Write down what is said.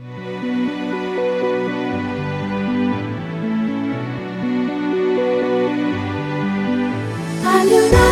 I knew that